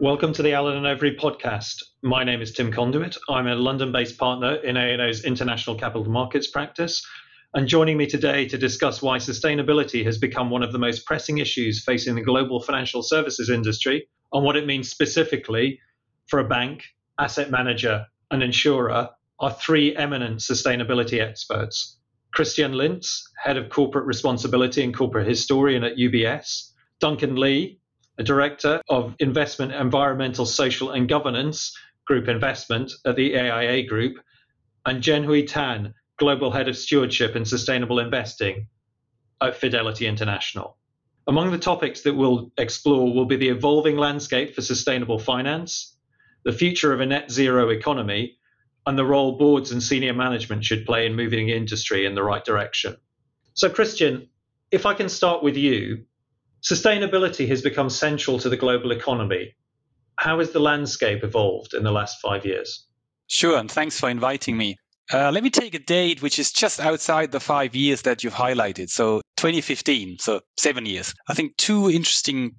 Welcome to the Allen and Overy podcast. My name is Tim Conduit. I'm a London-based partner in A&O's international capital markets practice. And joining me today to discuss why sustainability has become one of the most pressing issues facing the global financial services industry and what it means specifically for a bank, asset manager, and insurer are three eminent sustainability experts. Christian Leitz, Head of Corporate Responsibility and Corporate Historian at UBS, Duncan Lee, a Director of Investment, Environmental, Social and Governance Group Investment at the AIA Group, and Jenn-Hui Tan, Global Head of Stewardship and Sustainable Investing at Fidelity International. Among the topics that we'll explore will be the evolving landscape for sustainable finance, the future of a net zero economy, and the role boards and senior management should play in moving industry in the right direction. So, Christian, if I can start with you, Sustainability has become central to the global economy. How has the landscape evolved in the last five years? Sure, and thanks for inviting me. Uh, let me take a date which is just outside the five years that you've highlighted. So 2015, so seven years. I think two interesting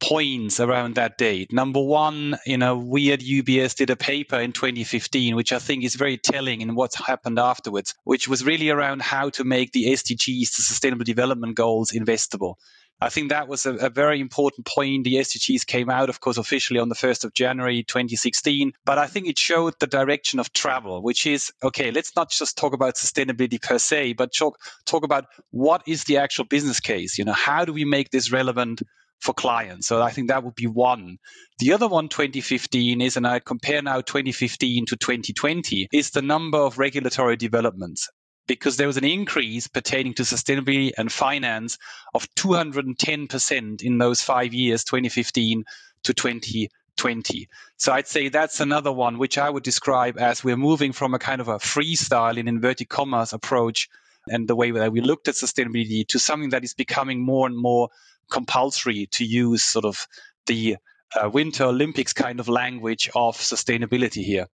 points around that date. Number one, you know, we at UBS did a paper in 2015, which I think is very telling in what's happened afterwards, which was really around how to make the SDGs, the Sustainable Development Goals, investable. I think that was a, a, very important point. The SDGs came out, of course, officially on the 1st of January 2016, but I think it showed the direction of travel, which is okay, let's not just talk about sustainability per se, but talk, talk about what is the actual business case? You know, how do we make this relevant for clients? So I think that would be one. The other one, 2015, is, and I compare now 2015 to 2020, is the number of regulatory developments because there was an increase pertaining to sustainability and finance of 210% in those five years, 2015 to 2020. So I'd say that's another one which I would describe as we're moving from a kind of a freestyle in inverted commas approach and the way that we looked at sustainability to something that is becoming more and more compulsory to use sort of the uh, Winter Olympics kind of language of sustainability here.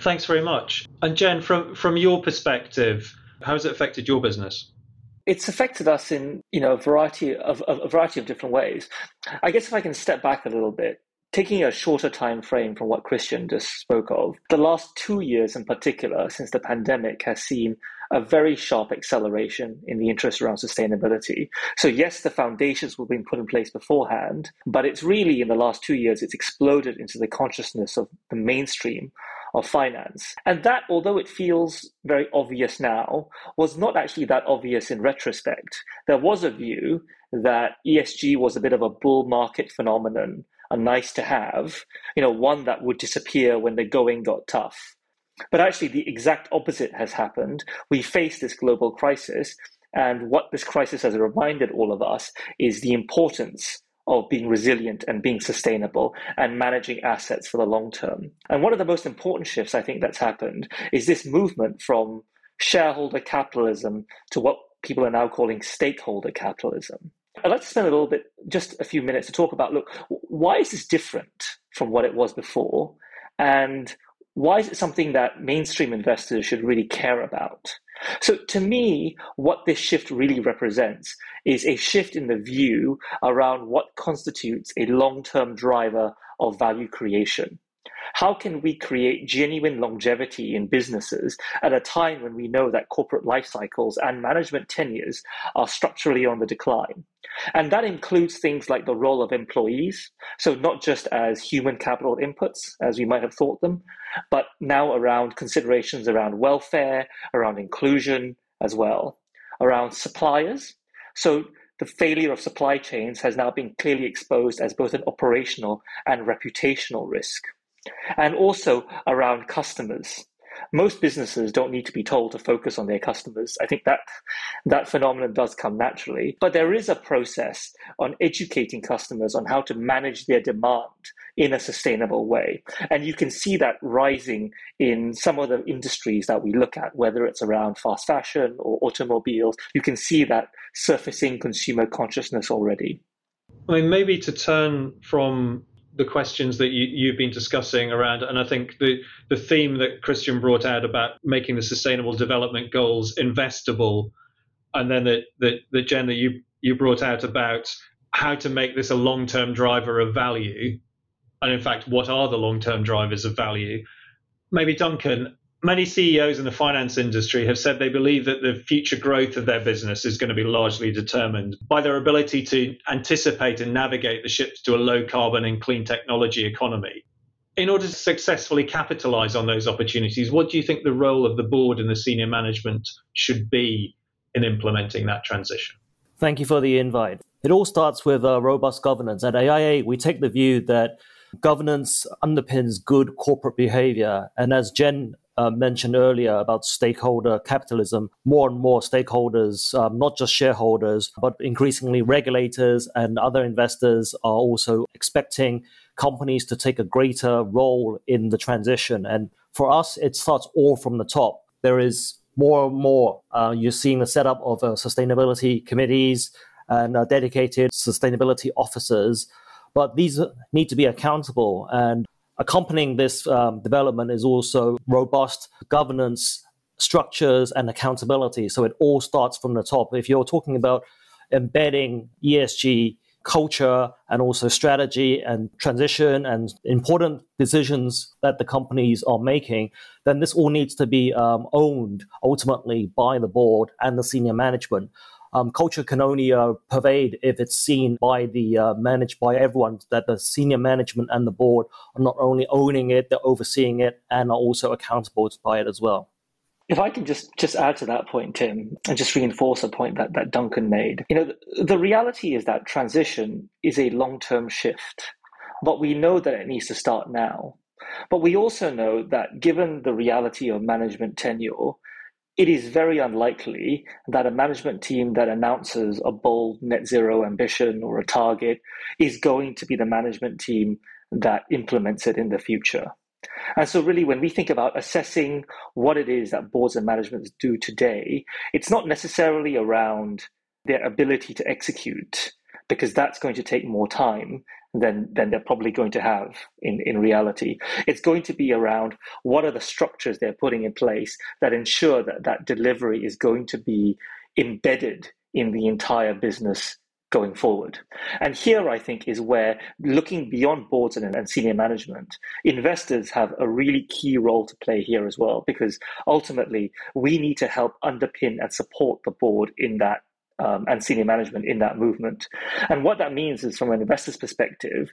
Thanks very much. And Jen, from from your perspective, how has it affected your business? It's affected us in you know a variety of, a variety of different ways. I guess if I can step back a little bit, taking a shorter time frame from what Christian just spoke of, the last two years in particular, since the pandemic, has seen a very sharp acceleration in the interest around sustainability. So yes, the foundations were being put in place beforehand, but it's really in the last two years it's exploded into the consciousness of the mainstream of finance. And that, although it feels very obvious now, was not actually that obvious in retrospect. There was a view that ESG was a bit of a bull market phenomenon, a nice to have, you know, one that would disappear when the going got tough. But actually, the exact opposite has happened. We face this global crisis, and what this crisis has reminded all of us is the importance of being resilient and being sustainable and managing assets for the long term. And one of the most important shifts I think that's happened is this movement from shareholder capitalism to what people are now calling stakeholder capitalism. I'd like to spend a little bit, just a few minutes to talk about look, why is this different from what it was before? And why is it something that mainstream investors should really care about? So, to me, what this shift really represents is a shift in the view around what constitutes a long term driver of value creation. How can we create genuine longevity in businesses at a time when we know that corporate life cycles and management tenures are structurally on the decline? And that includes things like the role of employees, so not just as human capital inputs, as we might have thought them, but now around considerations around welfare, around inclusion as well, around suppliers. So the failure of supply chains has now been clearly exposed as both an operational and reputational risk. And also around customers most businesses don't need to be told to focus on their customers. I think that that phenomenon does come naturally, but there is a process on educating customers on how to manage their demand in a sustainable way. And you can see that rising in some of the industries that we look at, whether it's around fast fashion or automobiles. You can see that surfacing consumer consciousness already. I mean, maybe to turn from the questions that you, have been discussing around, and I think the the theme that Christian brought out about making the Sustainable Development Goals investable, and then that that the Jen that you you brought out about how to make this a long term driver of value. And in fact, what are the long term drivers of value? Maybe Duncan, many CEOs in the finance industry have said they believe that the future growth of their business is going to be largely determined by their ability to anticipate and navigate the shift to a low carbon and clean technology economy. In order to successfully capitalize on those opportunities, what do you think the role of the board and the senior management should be in implementing that transition? Thank you for the invite. It all starts with uh, robust governance. At AIA, we take the view that governance underpins good corporate behavior. And as Jen uh, mentioned earlier about stakeholder capitalism, more and more stakeholders, um, not just shareholders, but increasingly regulators and other investors are also expecting companies to take a greater role in the transition. And for us, it starts all from the top. There is more and more, uh, you're seeing the setup of uh, sustainability committees and uh, dedicated sustainability officers, but these need to be accountable. And accompanying this um, development is also robust governance structures and accountability. So it all starts from the top. If you're talking about embedding ESG culture and also strategy and transition and important decisions that the companies are making, then this all needs to be um, owned ultimately by the board and the senior management. Um, culture can only uh, pervade if it's seen by the uh, managed by everyone that the senior management and the board are not only owning it, they're overseeing it and are also accountable by it as well. If I can just just add to that point, Tim, and just reinforce a point that, that Duncan made, you know, the, the reality is that transition is a long term shift, but we know that it needs to start now. But we also know that given the reality of management tenure, it is very unlikely that a management team that announces a bold net zero ambition or a target is going to be the management team that implements it in the future. And so, really, when we think about assessing what it is that boards and managements do today, it's not necessarily around their ability to execute, because that's going to take more time than, than they're probably going to have in, in reality. It's going to be around what are the structures they're putting in place that ensure that that delivery is going to be embedded in the entire business going forward. And here, I think, is where looking beyond boards and, and, senior management, investors have a really key role to play here as well, because ultimately we need to help underpin and support the board in that. Um, and senior management in that movement. And what that means is, from an investor's perspective,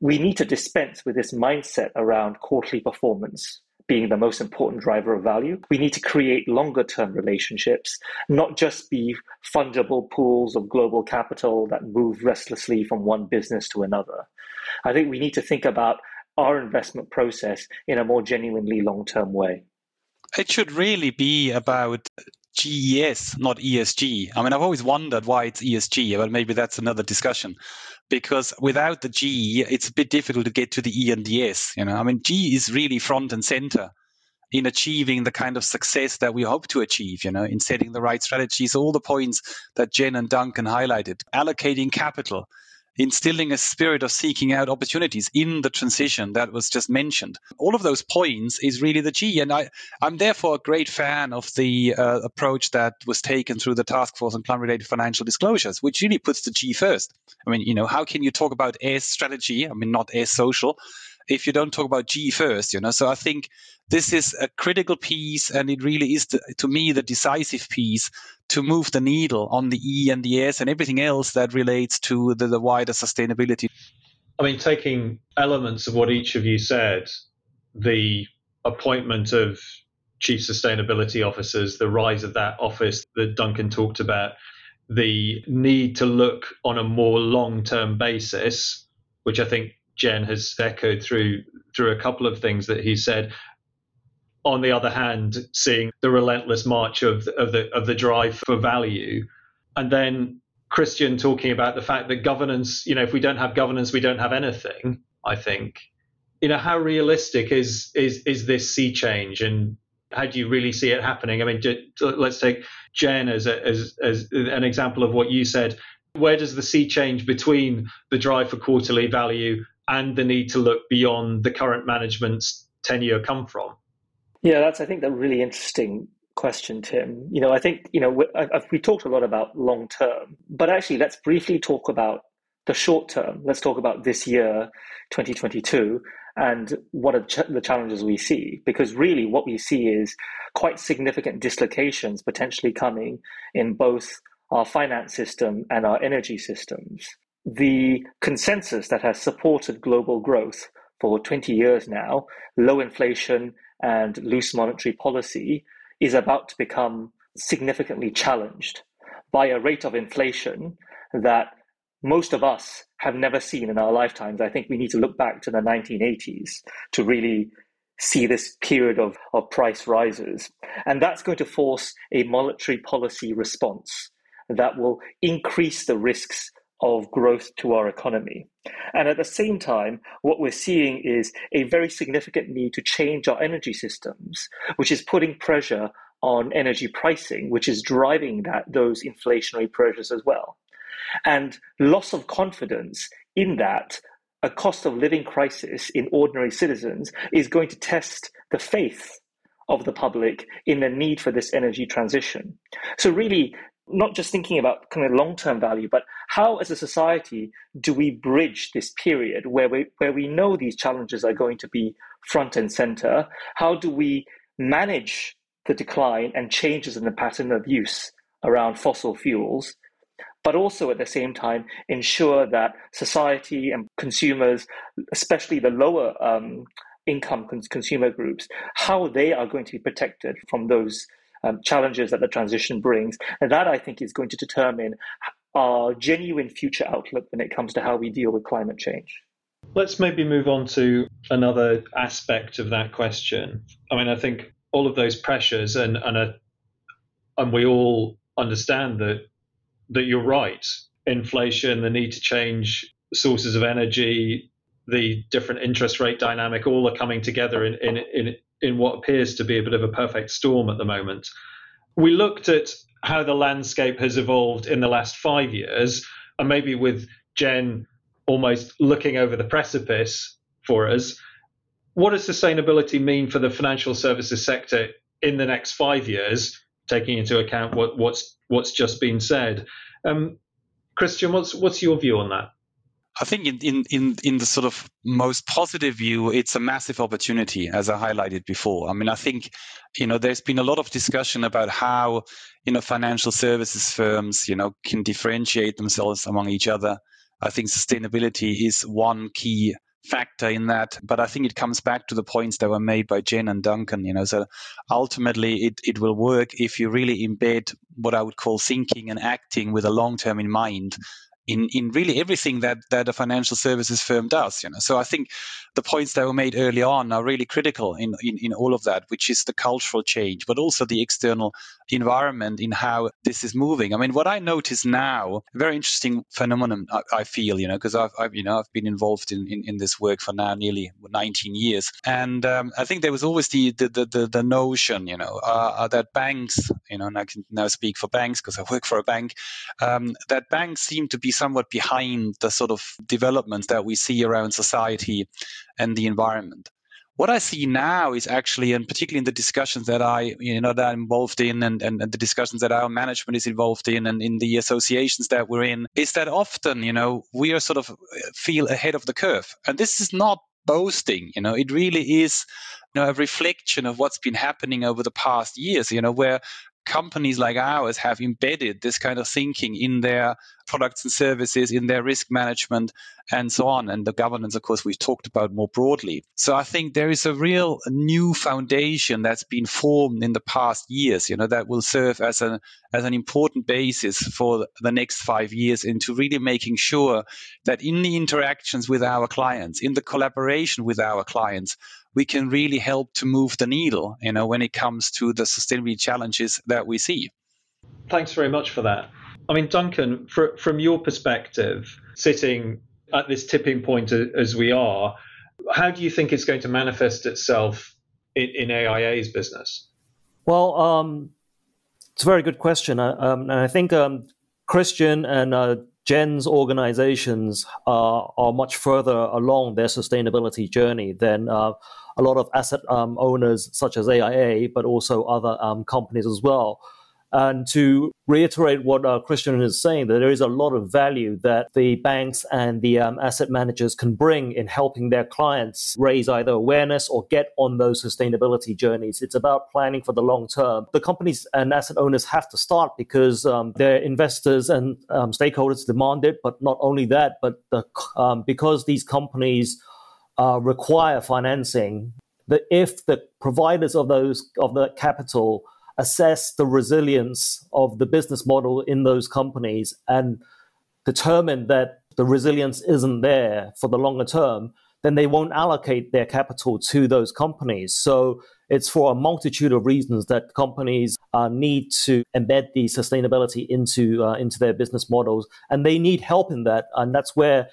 we need to dispense with this mindset around quarterly performance being the most important driver of value. We need to create longer term relationships, not just be fungible pools of global capital that move restlessly from one business to another. I think we need to think about our investment process in a more genuinely long term way. It should really be about GES, not ESG. I mean, I've always wondered why it's ESG, but maybe that's another discussion. Because without the G, it's a bit difficult to get to the E and the S. You know, I mean, G is really front and center in achieving the kind of success that we hope to achieve, you know, in setting the right strategies, all the points that Jen and Duncan highlighted, allocating capital, instilling a spirit of seeking out opportunities in the transition that was just mentioned. All of those points is really the G. And I, I'm therefore a great fan of the uh, approach that was taken through the Task Force on Climate Related Financial Disclosures, which really puts the G first. I mean, you know, how can you talk about S strategy? I mean, not S social, if you don't talk about G first, you know. So I think this is a critical piece, and it really is, the, to me, the decisive piece to move the needle on the E and the S and everything else that relates to the, the wider sustainability. I mean, taking elements of what each of you said, the appointment of chief sustainability officers, the rise of that office that Duncan talked about, the need to look on a more long term basis, which I think Jen has echoed through through a couple of things that he said. On the other hand, seeing the relentless march of of the of the drive for value, and then Christian talking about the fact that governance, you know, if we don't have governance, we don't have anything. I think, you know, how realistic is is is this sea change, and how do you really see it happening? I mean, let's take Jen as a, as as an example of what you said. Where does the sea change between the drive for quarterly value and the need to look beyond the current management's tenure come from? Yeah, that's I think a really interesting question, Tim. You know, I think you know we, we talked a lot about long term, but actually, let's briefly talk about the short term, let's talk about this year, 2022, and what are the challenges we see. Because really, what we see is quite significant dislocations potentially coming in both our finance system and our energy systems. The consensus that has supported global growth for 20 years now, low inflation and loose monetary policy, is about to become significantly challenged by a rate of inflation that most of us have never seen in our lifetimes. I think we need to look back to the 1980s to really see this period of, of price rises. And that's going to force a monetary policy response that will increase the risks of growth to our economy. And at the same time, what we're seeing is a very significant need to change our energy systems, which is putting pressure on energy pricing, which is driving that those inflationary pressures as well. And loss of confidence in that a cost of living crisis in ordinary citizens is going to test the faith of the public in the need for this energy transition. So, really, not just thinking about kind of long term value, but how, as a society, do we bridge this period where we, where we know these challenges are going to be front and center? How do we manage the decline and changes in the pattern of use around fossil fuels but also at the same time ensure that society and consumers, especially the lower um, income cons- consumer groups, how they are going to be protected from those um, challenges that the transition brings. And that I think is going to determine our genuine future outlook when it comes to how we deal with climate change. Let's maybe move on to another aspect of that question. I mean, I think all of those pressures and and a, and we all understand that that you're right. Inflation, the need to change sources of energy, the different interest rate dynamic, all are coming together in, in, in, in what appears to be a bit of a perfect storm at the moment. We looked at how the landscape has evolved in the last five years, and maybe with Jen almost looking over the precipice for us. What does sustainability mean for the financial services sector in the next five years, taking into account what, what's what's just been said. Um, Christian, what's what's your view on that? I think in, in, in, in the sort of most positive view, it's a massive opportunity, as I highlighted before. I mean, I think, you know, there's been a lot of discussion about how, you know, financial services firms, you know, can differentiate themselves among each other. I think sustainability is one key factor in that. But I think it comes back to the points that were made by Jen and Duncan. You know, so ultimately it, it will work if you really embed what I would call thinking and acting with a long term in mind in, in really everything that, that a financial services firm does. You know, so I think the points that were made early on are really critical in, in, in all of that, which is the cultural change, but also the external environment in how this is moving. I mean, what I notice now, very interesting phenomenon. I, I feel, you know, because I've, I've, you know, I've been involved in, in, in, this work for now nearly 19 years, and um, I think there was always the the, the, the notion, you know, uh, uh, that banks, you know, and I can now speak for banks because I work for a bank, um, that banks seem to be somewhat behind the sort of developments that we see around society and the environment. What I see now is actually, and particularly in the discussions that I, you know, that I'm involved in, and, and, the discussions that our management is involved in, and in the associations that we're in, is that often, you know, we are sort of uh, feel ahead of the curve, and this is not boasting. You know, it really is you know, a reflection of what's been happening over the past years, you know, where companies like ours have embedded this kind of thinking in their products and services, in their risk management, and so on. And the governance, of course, we've talked about more broadly. So I think there is a real new foundation that's been formed in the past years, you know, that will serve as an as an important basis for the next five years into really making sure that in the interactions with our clients, in the collaboration with our clients, we can really help to move the needle, you know, when it comes to the sustainability challenges that we see. Thanks very much for that. I mean, Duncan, for, from your perspective, sitting at this tipping point as we are, how do you think it's going to manifest itself in, in AIA's business? Well, um, it's a very good question. Um, and I think um, Christian and uh, Jen's organizations are, are much further along their sustainability journey than uh, a lot of asset um, owners such as AIA, but also other um, companies as well. And to reiterate what uh, Christian is saying, that there is a lot of value that the banks and the um, asset managers can bring in helping their clients raise either awareness or get on those sustainability journeys. It's about planning for the long term. The companies and asset owners have to start because um, their investors and um, stakeholders demand it. But not only that, but the, um, because these companies uh, require financing, that if the providers of those of the capital assess the resilience of the business model in those companies and determine that the resilience isn't there for the longer term, then they won't allocate their capital to those companies. So it's for a multitude of reasons that companies uh, need to embed the sustainability into uh, into their business models, and they need help in that. And that's where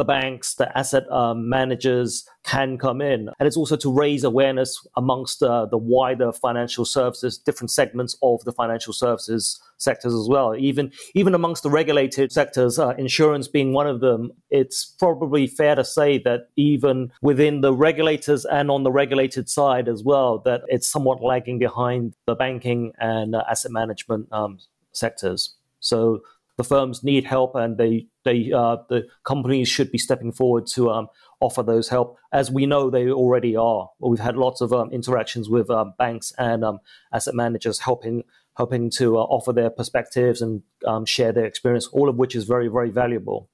the banks, the asset um, managers can come in. And it's also to raise awareness amongst uh, the wider financial services, different segments of the financial services sectors as well. Even even amongst the regulated sectors, uh, insurance being one of them, it's probably fair to say that even within the regulators and on the regulated side as well, that it's somewhat lagging behind the banking and uh, asset management um, sectors. So the firms need help, and they they uh, the companies should be stepping forward to um, offer those help, as we know they already are. We've had lots of um, interactions with um, banks and um, asset managers helping helping to uh, offer their perspectives and um, share their experience, all of which is very very valuable.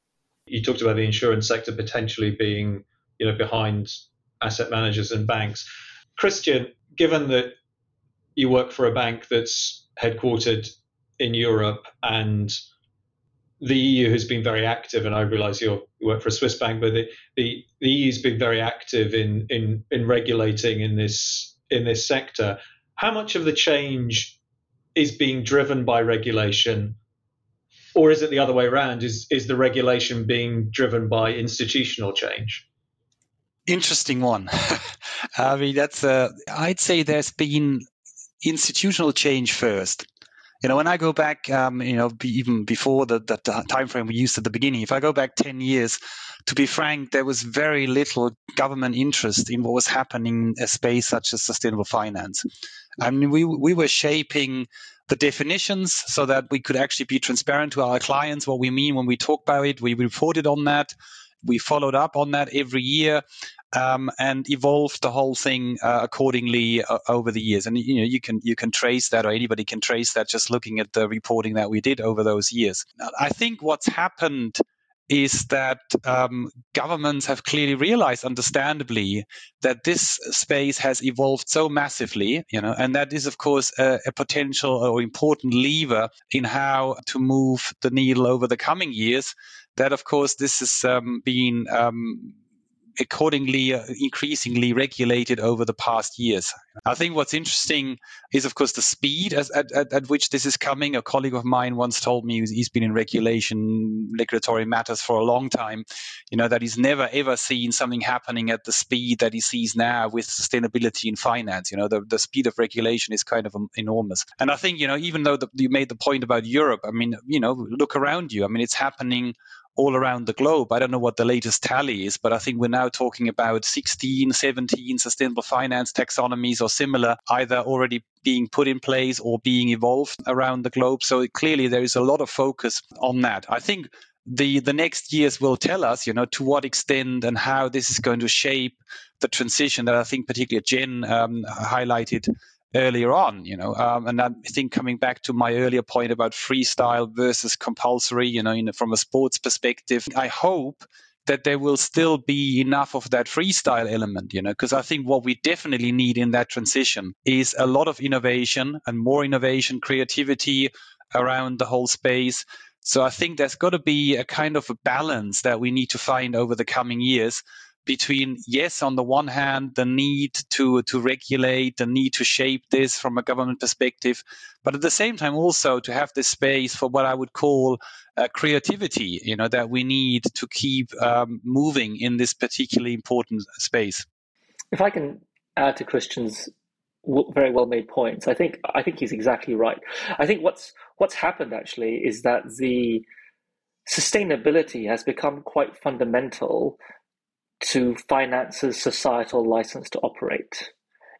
You talked about the insurance sector potentially being you know behind asset managers and banks. Christian, given that you work for a bank that's headquartered in Europe and the EU has been very active, and I realise you work for a Swiss bank, but the, the, the EU's been very active in, in, in regulating in this in this sector. How much of the change is being driven by regulation, or is it the other way around? Is is the regulation being driven by institutional change? Interesting one. I mean, that's a. I'd say there's been institutional change first you know, when I go back, um, you know, be, even before the, the, time frame we used at the beginning, if I go back 10 years, to be frank, there was very little government interest in what was happening in a space such as sustainable finance. I mean, we, we were shaping the definitions so that we could actually be transparent to our clients what we mean when we talk about it. We reported on that. We followed up on that every year um, and evolved the whole thing uh, accordingly uh, over the years. And you know, you can you can trace that, or anybody can trace that, just looking at the reporting that we did over those years. I think what's happened is that um, governments have clearly realized, understandably, that this space has evolved so massively, you know, and that is, of course, a, a, potential or important lever in how to move the needle over the coming years. That, of course, this has um, been um, accordingly uh, increasingly regulated over the past years. I think what's interesting is, of course, the speed at, at, at, which this is coming. A colleague of mine once told me he's been in regulation, regulatory matters for a long time, you know, that he's never ever seen something happening at the speed that he sees now with sustainability in finance. You know, the, the speed of regulation is kind of um, enormous. And I think, you know, even though the, you made the point about Europe, I mean, you know, look around you. I mean, it's happening all around the globe. I don't know what the latest tally is, but I think we're now talking about 16, 17 sustainable finance taxonomies or similar, either already being put in place or being evolved around the globe. So clearly there is a lot of focus on that. I think the the next years will tell us, you know, to what extent and how this is going to shape the transition that I think particularly Jen um, highlighted earlier on, you know. Um, and I think coming back to my earlier point about freestyle versus compulsory, you know, from a sports perspective, I hope that there will still be enough of that freestyle element, you know, because I think what we definitely need in that transition is a lot of innovation and more innovation, creativity around the whole space. So I think there's got to be a kind of a balance that we need to find over the coming years between yes on the one hand the need to to regulate the need to shape this from a government perspective but at the same time also to have this space for what i would call uh, creativity you know that we need to keep um, moving in this particularly important space. If i can add to christian's very well made points i think i think he's exactly right. I think what's what's happened actually is that the sustainability has become quite fundamental to finance's societal license to operate.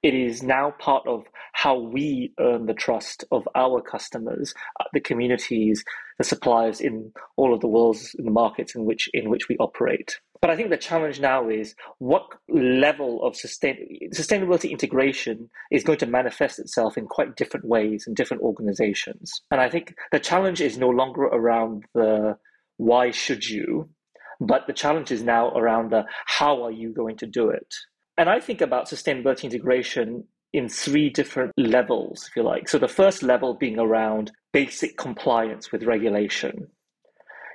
It is now part of how we earn the trust of our customers, uh, the communities, the suppliers in all of the world's in the markets in which in which we operate. But I think the challenge now is what level of sustain, sustainability integration is going to manifest itself in quite different ways in different organizations. And I think the challenge is no longer around the why should you, but the challenge is now around the how are you going to do it. And I think about sustainability integration in three different levels, if you like. So the first level being around basic compliance with regulation.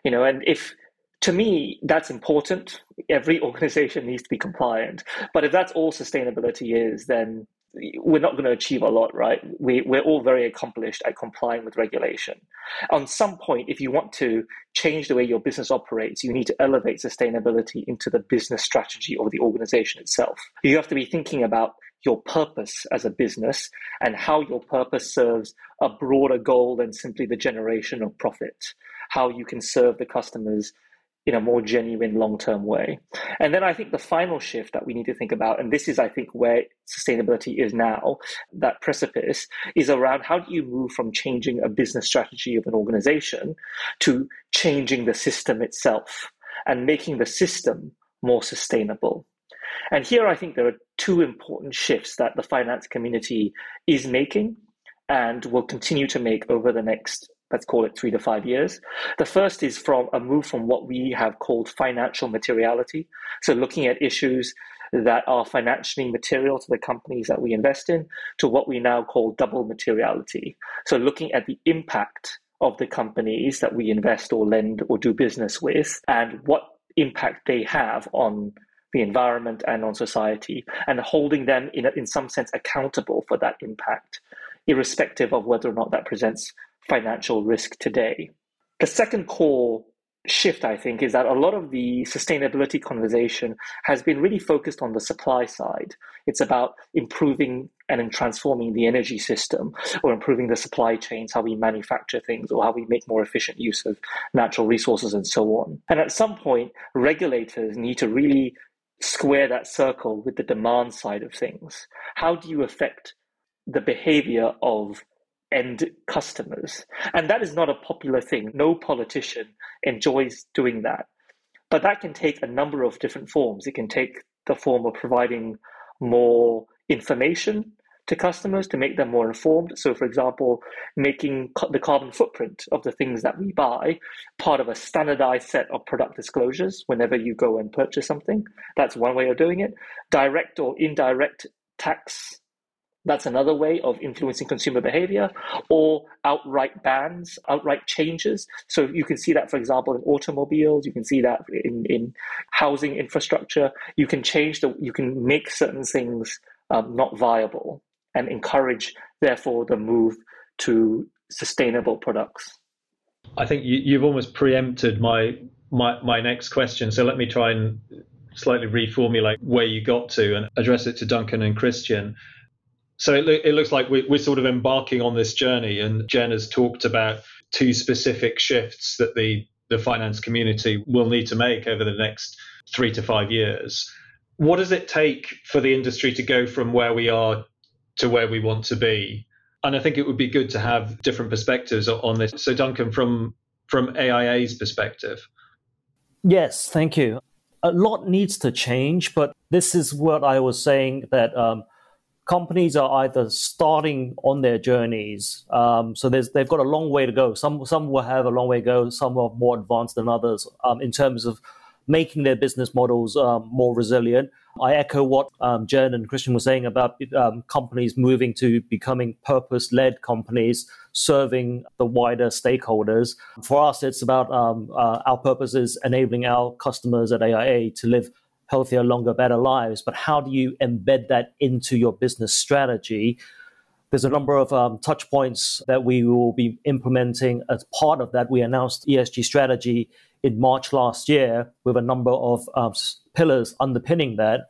You know, and if to me that's important, every organization needs to be compliant. But if that's all sustainability is, then we're not going to achieve a lot, right? We, we're all very accomplished at complying with regulation. On some point, if you want to change the way your business operates, you need to elevate sustainability into the business strategy of the organization itself. You have to be thinking about your purpose as a business and how your purpose serves a broader goal than simply the generation of profit, how you can serve the customers in a more genuine long term way. And then I think the final shift that we need to think about, and this is, I think, where sustainability is now, that precipice, is around how do you move from changing a business strategy of an organization to changing the system itself and making the system more sustainable. And here I think there are two important shifts that the finance community is making and will continue to make over the next let's call it three to five years. The first is from a move from what we have called financial materiality. So looking at issues that are financially material to the companies that we invest in to what we now call double materiality. So looking at the impact of the companies that we invest or lend or do business with and what impact they have on the environment and on society and holding them in, in some sense accountable for that impact irrespective of whether or not that presents financial risk today. The second core shift, I think, is that a lot of the sustainability conversation has been really focused on the supply side. It's about improving and transforming the energy system or improving the supply chains, how we manufacture things or how we make more efficient use of natural resources and so on. And at some point, regulators need to really square that circle with the demand side of things. How do you affect the behavior of end customers. And that is not a popular thing. No politician enjoys doing that. But that can take a number of different forms. It can take the form of providing more information to customers to make them more informed. So, for example, making the carbon footprint of the things that we buy part of a standardized set of product disclosures whenever you go and purchase something. That's one way of doing it. Direct or indirect tax that's another way of influencing consumer behavior, or outright bans, outright changes. So you can see that, for example, in automobiles. You can see that in, in housing infrastructure. You can change the. You can make certain things um, not viable and encourage, therefore, the move to sustainable products. I think you, have almost preempted my, my my next question. So let me try and slightly reformulate where you got to and address it to Duncan and Christian. So it, it looks like we, we're sort of embarking on this journey, and Jen has talked about two specific shifts that the, the finance community will need to make over the next three to five years. What does it take for the industry to go from where we are to where we want to be? And I think it would be good to have different perspectives on this. So, Duncan, from from AIA's perspective. Yes, thank you. A lot needs to change, but this is what I was saying that um, companies are either starting on their journeys, um, so they've got a long way to go. Some some will have a long way to go. Some are more advanced than others um, in terms of making their business models um, more resilient. I echo what um, Jen and Christian were saying about um, companies moving to becoming purpose-led companies, serving the wider stakeholders. For us, it's about um, uh, our purpose is enabling our customers at AIA to live healthier, longer, better lives. But how do you embed that into your business strategy? There's a number of um, touch points that we will be implementing as part of that. We announced ESG strategy in March last year with a number of um, pillars underpinning that.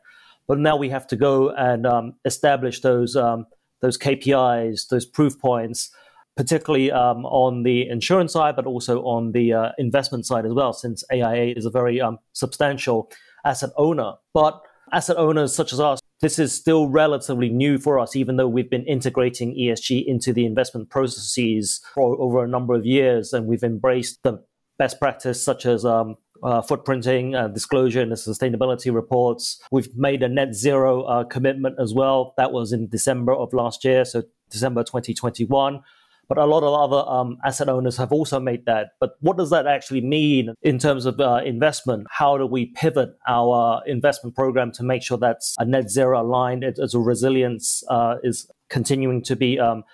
But now we have to go and um, establish those um, those KPIs, those proof points, particularly um, on the insurance side, but also on the uh, investment side as well, since AIA is a very um, substantial asset owner. But asset owners such as us this is still relatively new for us, even though we've been integrating ESG into the investment processes for over a number of years, and we've embraced the best practice such as um, uh, footprinting, uh, disclosure, and the sustainability reports. We've made a net zero uh, commitment as well. That was in December of last year, so December 2021. But a lot of other um, asset owners have also made that. But what does that actually mean in terms of uh, investment? How do we pivot our investment program to make sure that's a net zero aligned as a resilience uh, is continuing to be um,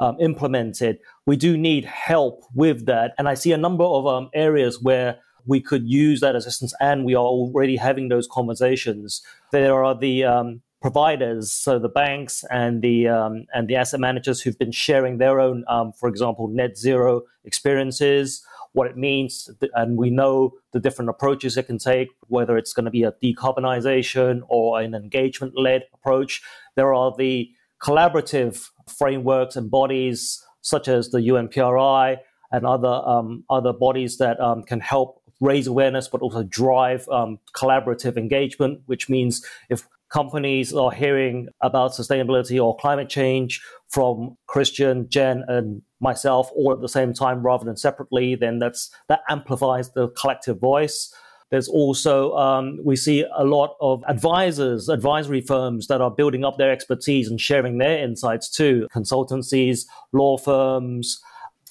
um, implemented? We do need help with that. And I see a number of um, areas where we could use that assistance, and we are already having those conversations. There are the um, providers, so the banks and the um, and the asset managers who've been sharing their own, um, for example, net zero experiences, what it means, and we know the different approaches it can take, whether it's going to be a decarbonization or an engagement-led approach. There are the collaborative frameworks and bodies such as the UNPRI and other um, other bodies that um, can help raise awareness, but also drive um, collaborative engagement, which means if companies are hearing about sustainability or climate change from Christian, Jen, and myself all at the same time rather than separately, then that's that amplifies the collective voice. There's also um, we see a lot of advisors, advisory firms that are building up their expertise and sharing their insights too. Consultancies, law firms,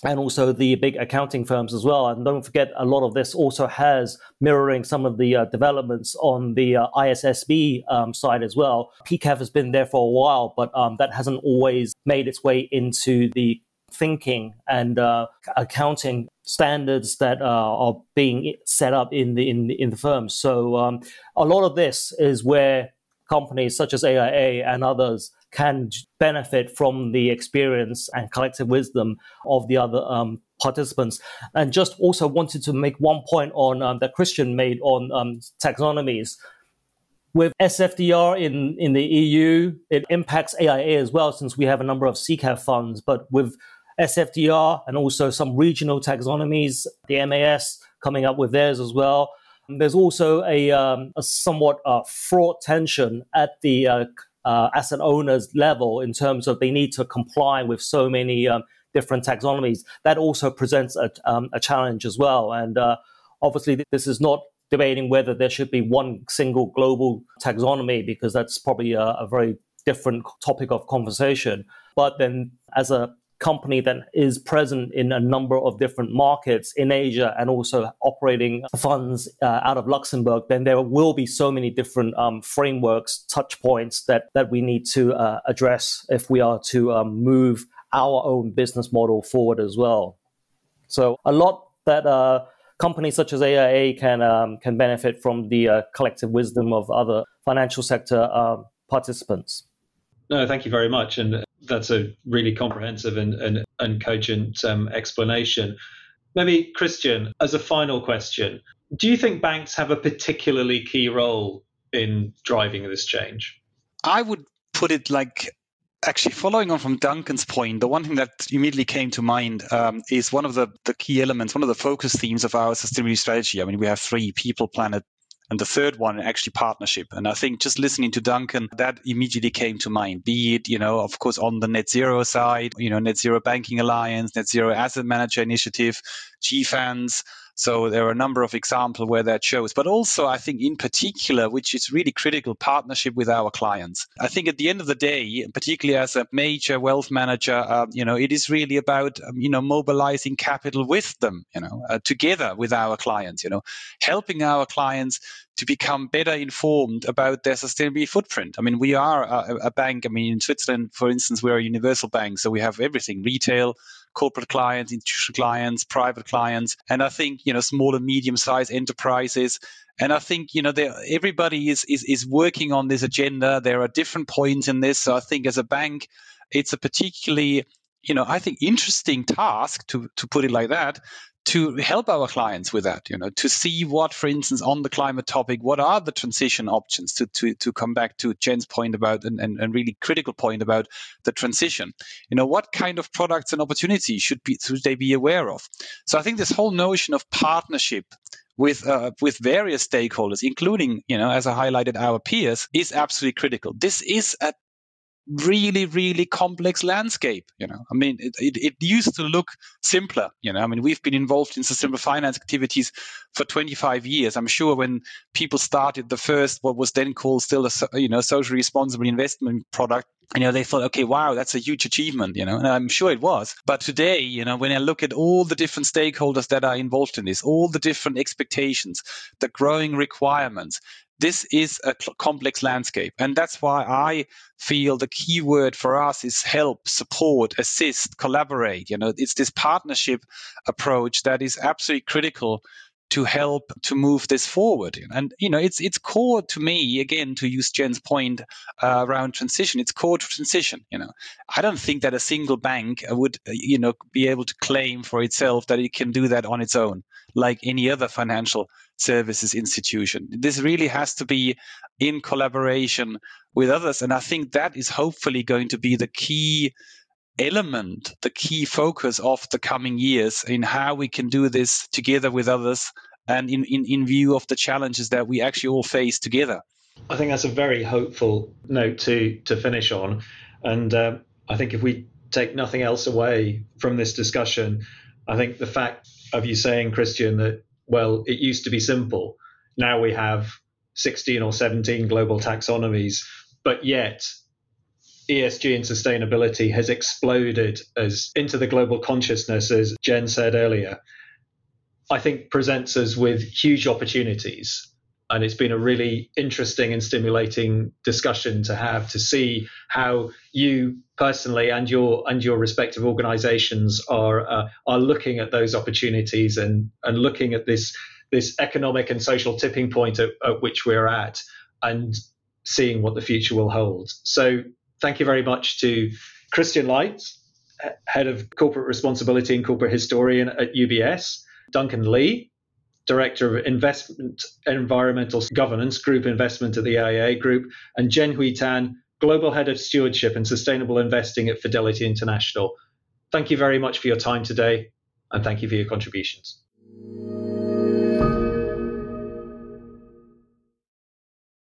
and also the big accounting firms as well. And don't forget, a lot of this also has mirroring some of the uh, developments on the uh, ISSB um, side as well. PCAF has been there for a while, but um, that hasn't always made its way into the thinking and uh, accounting standards that uh, are being set up in the in in the firms. So um, a lot of this is where companies such as AIA and others can benefit from the experience and collective wisdom of the other um, participants. And just also wanted to make one point on um, that Christian made on um, taxonomies. With SFDR in, in the EU, it impacts AIA as well, since we have a number of SICAV funds. But with SFDR and also some regional taxonomies, the MAS coming up with theirs as well. There's also a, um, a somewhat uh, fraught tension at the uh, uh, asset owners level in terms of they need to comply with so many um, different taxonomies. That also presents a, um, a challenge as well. And uh, obviously, this is not debating whether there should be one single global taxonomy because that's probably a, a very different topic of conversation. But then, as a company that is present in a number of different markets in Asia and also operating funds uh, out of Luxembourg, then there will be so many different um, frameworks, touch points that, that we need to uh, address if we are to um, move our own business model forward as well. So a lot that uh, companies such as AIA can um, can benefit from the uh, collective wisdom of other financial sector um, participants. No, thank you very much. And that's a really comprehensive and, and, and cogent um, explanation. Maybe, Christian, as a final question, do you think banks have a particularly key role in driving this change? I would put it like actually following on from Duncan's point, the one thing that immediately came to mind um, is one of the, the key elements, one of the focus themes of our sustainability strategy. I mean, we have three people, planet, and the third one, actually partnership. And I think just listening to Duncan, that immediately came to mind. Be it, you know, of course, on the net zero side, you know, net zero banking alliance, net zero asset manager initiative, GFANZ, so there are a number of examples where that shows, but also I think in particular, which is really critical, partnership with our clients. I think at the end of the day, particularly as a major wealth manager, uh, you know, it is really about um, you know mobilizing capital with them, you know, uh, together with our clients, you know, helping our clients to become better informed about their sustainability footprint. I mean, we are a, a bank. I mean, in Switzerland, for instance, we're a universal bank, so we have everything: retail corporate clients, institutional clients, private clients, and I think you know small and medium sized enterprises. And I think you know everybody is, is is working on this agenda. There are different points in this. So I think as a bank, it's a particularly you know I think interesting task to to put it like that to help our clients with that, you know, to see what, for instance, on the climate topic, what are the transition options to, to, to come back to Jen's point about and, and, and really critical point about the transition. You know, what kind of products and opportunities should be should they be aware of? So I think this whole notion of partnership with uh, with various stakeholders, including you know as I highlighted our peers, is absolutely critical. This is a really really complex landscape you know? I mean it, it, it, used to look simpler you know? I mean we've been involved in sustainable finance activities for 25 years. I'm sure when people started the first what was then called still a you know socially responsible investment product you know they thought okay wow that's a huge achievement you know? And i'm sure it was. But today you know when i look at all the different stakeholders that are involved in this all the different expectations the growing requirements this is a complex landscape. And that's why I feel the key word for us is help, support, assist, collaborate. You know, it's this partnership approach that is absolutely critical to help to move this forward. And you know, it's it's core to me again to use Jenn's point uh, around transition. It's core to transition. You know, I don't think that a single bank would you know be able to claim for itself that it can do that on its own, like any other financial services institution. This really has to be in collaboration with others, and I think that is hopefully going to be the key element, the key focus of the coming years in how we can do this together with others and in, in, in view of the challenges that we actually all face together. I think that's a very hopeful note to to finish on, and uh, I think if we take nothing else away from this discussion, I think the fact of you saying, Christian, that well, it used to be simple. Now we have 16 or 17 global taxonomies, but yet ESG and sustainability has exploded as into the global consciousness, as Jenn said earlier, I think presents us with huge opportunities. And it's been a really interesting and stimulating discussion to have to see how you personally and your and your respective organisations are uh, are looking at those opportunities and and looking at this this economic and social tipping point at, at which we're at and seeing what the future will hold. So thank you very much to Christian Leitz, Head of Corporate Responsibility and Corporate Historian at UBS, Duncan Lee, Director of Investment Environmental Governance Group Investment at the AIA Group, and Jenn-Hui Tan, Global Head of Stewardship and Sustainable Investing at Fidelity International. Thank you very much for your time today, and thank you for your contributions.